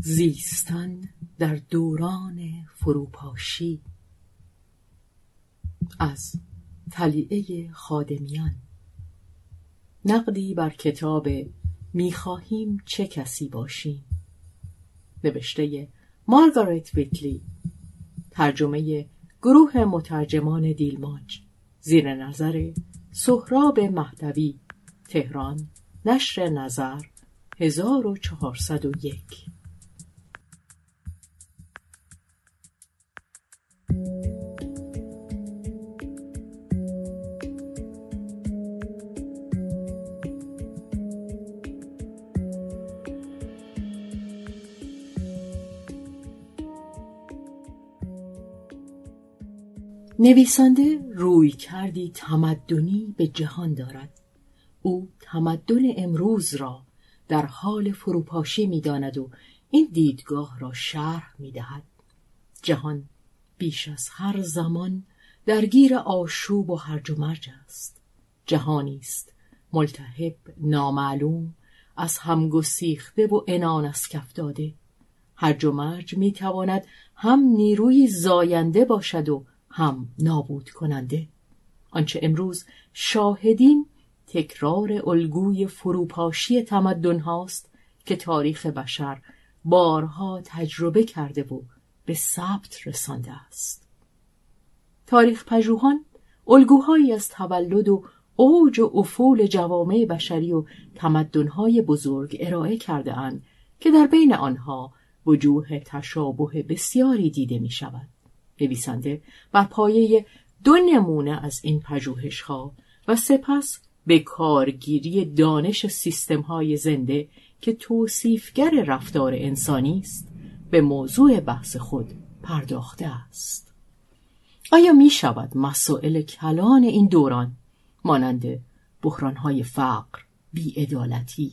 زیستن در دوران فروپاشی از تلیعه خادمیان. نقدی بر کتاب می‌خواهیم چه کسی باشیم نوشته مارگارت ویتلی. ترجمه گروه مترجمان دیلماج زیر نظر سهراب مهدوی. تهران نشر نظر 1401 نویسنده روی کردی تمدنی به جهان دارد. او تمدن امروز را در حال فروپاشی می‌داند و این دیدگاه را شرح می‌دهد. جهان بیش از هر زمان درگیر آشوب و هرج و مرج است. جهانی است. ملتهب نامعلوم از هم گسیخته و انان از کف داده. هرج و مرج می‌تواند هم نیروی زاینده باشد و هم نابود کننده آنچه امروز شاهدیم تکرار الگوی فروپاشی تمدن هاست که تاریخ بشر بارها تجربه کرده و به ثبت رسانده است تاریخ پژوهان الگوهایی از تولد و اوج و افول جوامع بشری و تمدنهای بزرگ ارائه کرده اند که در بین آنها وجوه تشابه بسیاری دیده می شود. نویسنده بر پایه دو نمونه از این پژوهش ها و سپس به کارگیری دانش سیستم های زنده که توصیفگر رفتار انسانی است به موضوع بحث خود پرداخته است. آیا می شود مسائل کلان این دوران مانند های فقر، بیعدالتی،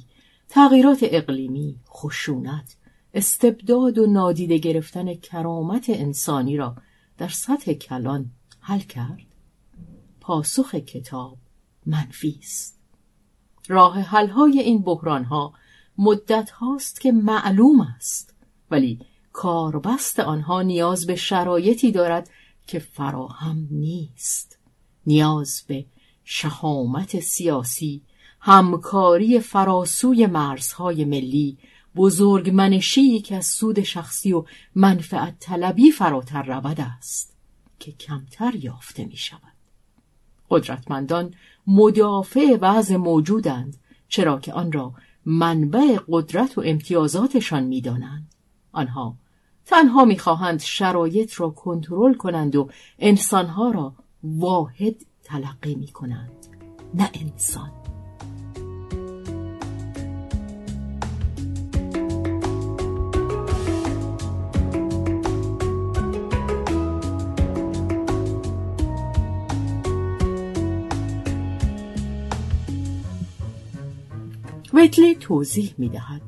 تغییرات اقلیمی، خشونت، استبداد و نادیده گرفتن کرامت انسانی را در سطح کلان حل کرد؟ پاسخ کتاب منفی است. راه حلهای این بحرانها مدت هاست که معلوم است ولی کاربست آنها نیاز به شرایطی دارد که فراهم نیست نیاز به شهامت سیاسی همکاری فراسوی مرزهای ملی بزرگمنشی که از سود شخصی و منفعت طلبی فراتر رود است که کمتر یافته می شود. قدرتمندان مدافع وضع موجودند چرا که آن را منبع قدرت و امتیازاتشان می‌دانند آنها تنها می‌خواهند شرایط را کنترل کنند و انسانها را واحد تلقی می کنند نه انسان ویتلی توضیح می دهد.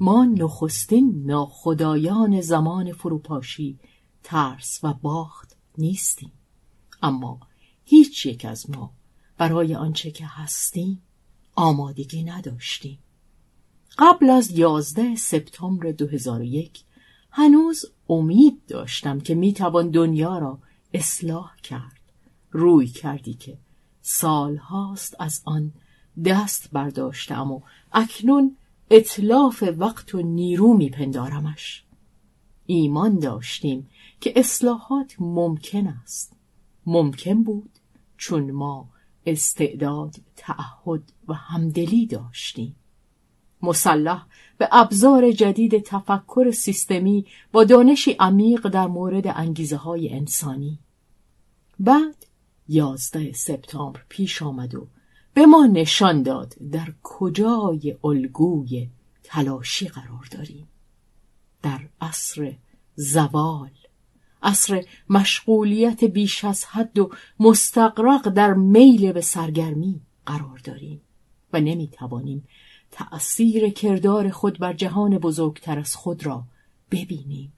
ما نخستین ناخدایان زمان فروپاشی ترس و باخت نیستیم. اما هیچ یک از ما برای آنچه که هستیم آمادگی نداشتیم. قبل از یازده سپتامبر 2001 هنوز امید داشتم که می‌توان دنیا را اصلاح کرد. روی کردی که سالهاست از آن دست برداشتم و اکنون اطلاف وقت و نیرو میپندارمش. ایمان داشتیم که اصلاحات ممکن است. ممکن بود چون ما استعداد تعهد و همدلی داشتیم. مسلح به ابزار جدید تفکر سیستمی با دانشی عمیق در مورد انگیزه های انسانی. بعد یازده سپتامبر پیش آمد و به ما نشان داد در کجای الگوی تلاشی قرار داریم. در عصر زوال عصر مشغولیت بیش از حد و مستقرق در میل به سرگرمی قرار داریم و نمی توانیم تأثیر کردار خود بر جهان بزرگتر از خود را ببینیم.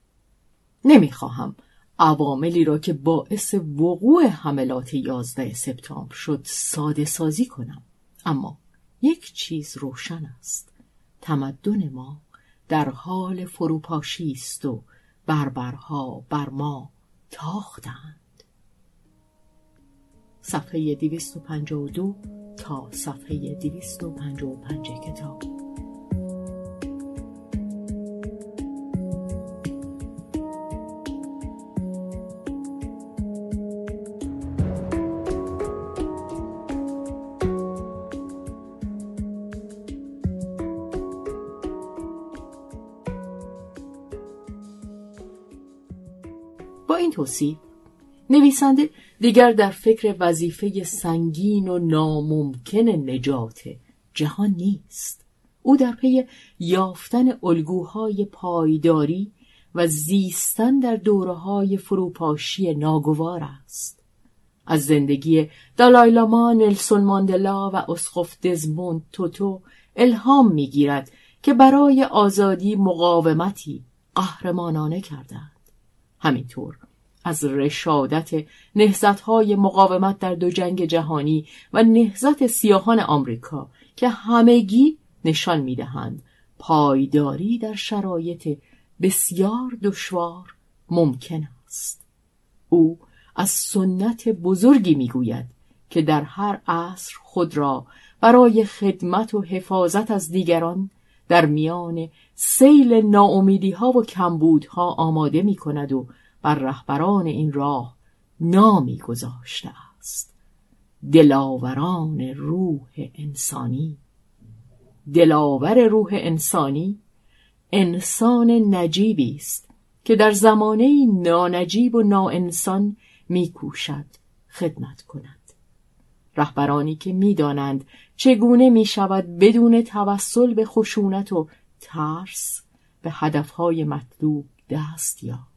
نمی‌خواهم عواملی را که باعث وقوع حملات 11 سپتامبر شد ساده سازی کنم. اما یک چیز روشن است. تمدن ما در حال فروپاشی است و بربرها بر ما تاختند. صفحه 252 تا صفحه 255 کتاب. با این توصیف نویسنده دیگر در فکر وظیفه سنگین و ناممکن نجات جهان نیست. او در پی یافتن الگوهای پایداری و زیستن در دوره های فروپاشی ناگوار است. از زندگی دالایلاما نلسون ماندلا و اسقف دزموند توتو الهام می‌گیرد که برای آزادی مقاومتی قهرمانانه کردند. همینطور. از رشادت نهزتهای مقاومت در دو جنگ جهانی و نهزت سیاهان آمریکا که همگی نشان می‌دهند پایداری در شرایط بسیار دشوار ممکن است. او از سنت بزرگی می‌گوید که در هر عصر خود را برای خدمت و حفاظت از دیگران در میان سیل ناامیدی ها و کمبودها آماده می کند و بر رهبران این راه نامی گذاشته است. دلاوران روح انسانی. دلاور روح انسانی انسان نجیبی است که در زمانه نانجیب و ناانسان میکوشد خدمت کند. رهبرانی که می‌دانند چگونه می شود بدون توسل به خشونت و ترس به هدفهای مطلوب دست یافت.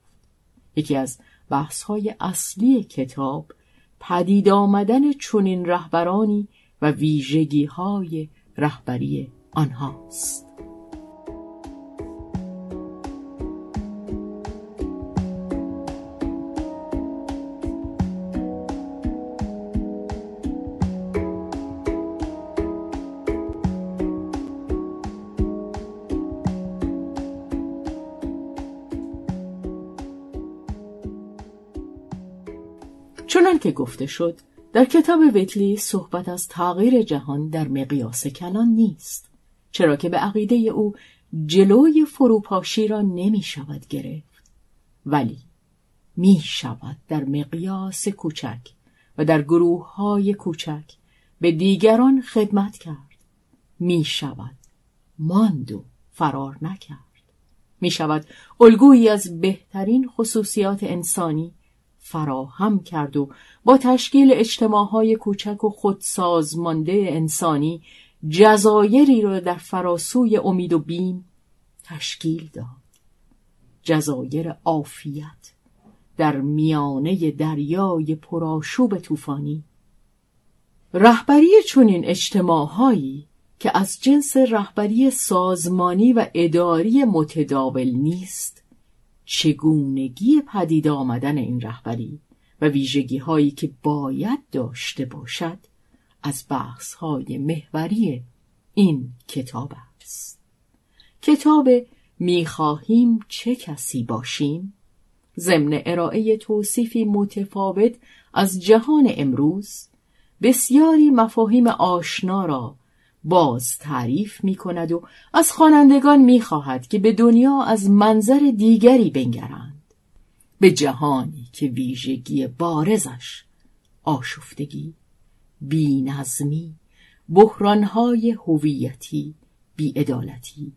یکی از بحث‌های اصلی کتاب پدید آمدن چنین رهبرانی و ویژگی‌های رهبری آنهاست. چنان که گفته شد در کتاب ویتلی صحبت از تغییر جهان در مقیاس کلان نیست چرا که به عقیده او جلوی فروپاشی را نمی شود گرفت ولی می شود در مقیاس کوچک و در گروه های کوچک به دیگران خدمت کرد. می شود ماند و فرار نکرد. می شود الگویی از بهترین خصوصیات انسانی فراهم کرد و با تشکیل اجتماعهای کوچک و خودسازمانده انسانی جزایری را در فراسوی امید و بیم تشکیل داد. جزایر عافیت در میانه دریای پرآشوب طوفانی. رهبری چنین اجتماعهایی که از جنس رهبری سازمانی و اداری متداول نیست چگونگی پدید آمدن این رهبری و ویژگی هایی که باید داشته باشد از بحث های محوری این کتاب است. کتاب می‌خواهیم چه کسی باشیم ضمن ارائه توصیفی متفاوت از جهان امروز بسیاری مفاهیم آشنا را باز تعریف می کند و از خوانندگان می خواهد که به دنیا از منظر دیگری بنگرند. به جهانی که ویژگی بارزش آشفتگی بینظمی بحرانهای هویتی بیعدالتی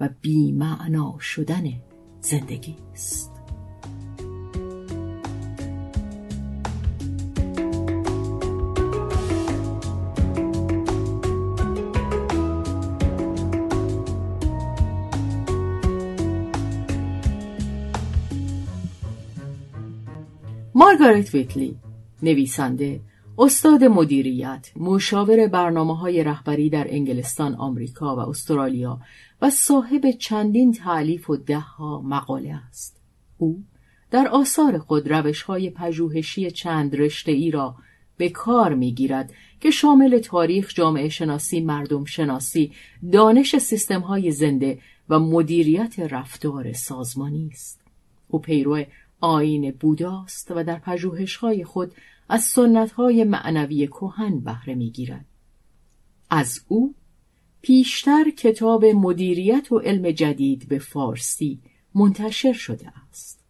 و بیمعنا شدن زندگی است. مارگارت ویتلی نویسنده استاد مدیریت مشاور برنامه های رهبری در انگلستان آمریکا و استرالیا و صاحب چندین تعلیف و دهها مقاله است. او در آثار خود روش های پژوهشی چند رشته ای را به کار می گیرد که شامل تاریخ، جامعه شناسی، مردم شناسی، دانش سیستم های زنده و مدیریت رفتار سازمانی است. او پیرو آین بوداست و در پژوهش‌های خود از سنت‌های معنوی کهن بهره می‌گیرد. از او پیشتر کتاب مدیریت و علم جدید به فارسی منتشر شده است.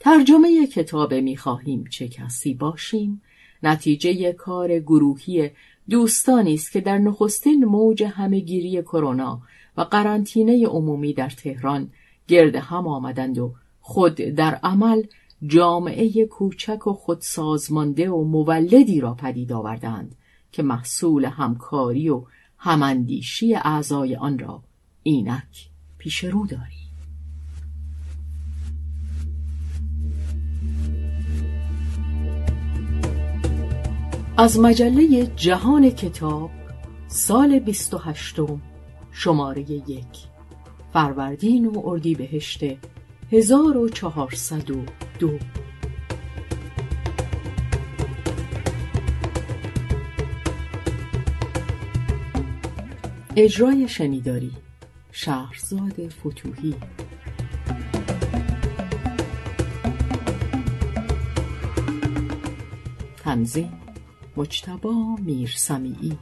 ترجمه کتاب می‌خواهیم چه کسی باشیم؟ نتیجه کار گروهی دوستانی است که در نخستین موج همهگیری کرونا و قرنطینه عمومی در تهران گرد هم آمدند و خود در عمل جامعه کوچک و خودسازمانده و مولدی را پدید آوردند که محصول همکاری و هماندیشی اعضای آن را اینک پیش رو داریم از مجله جهان کتاب سال 28 شماره یک. فروردین و اردیبهشت 1402 اجرای شنیداری شهرزاد فتوهی تنظیم مجتبا میرسمیعی.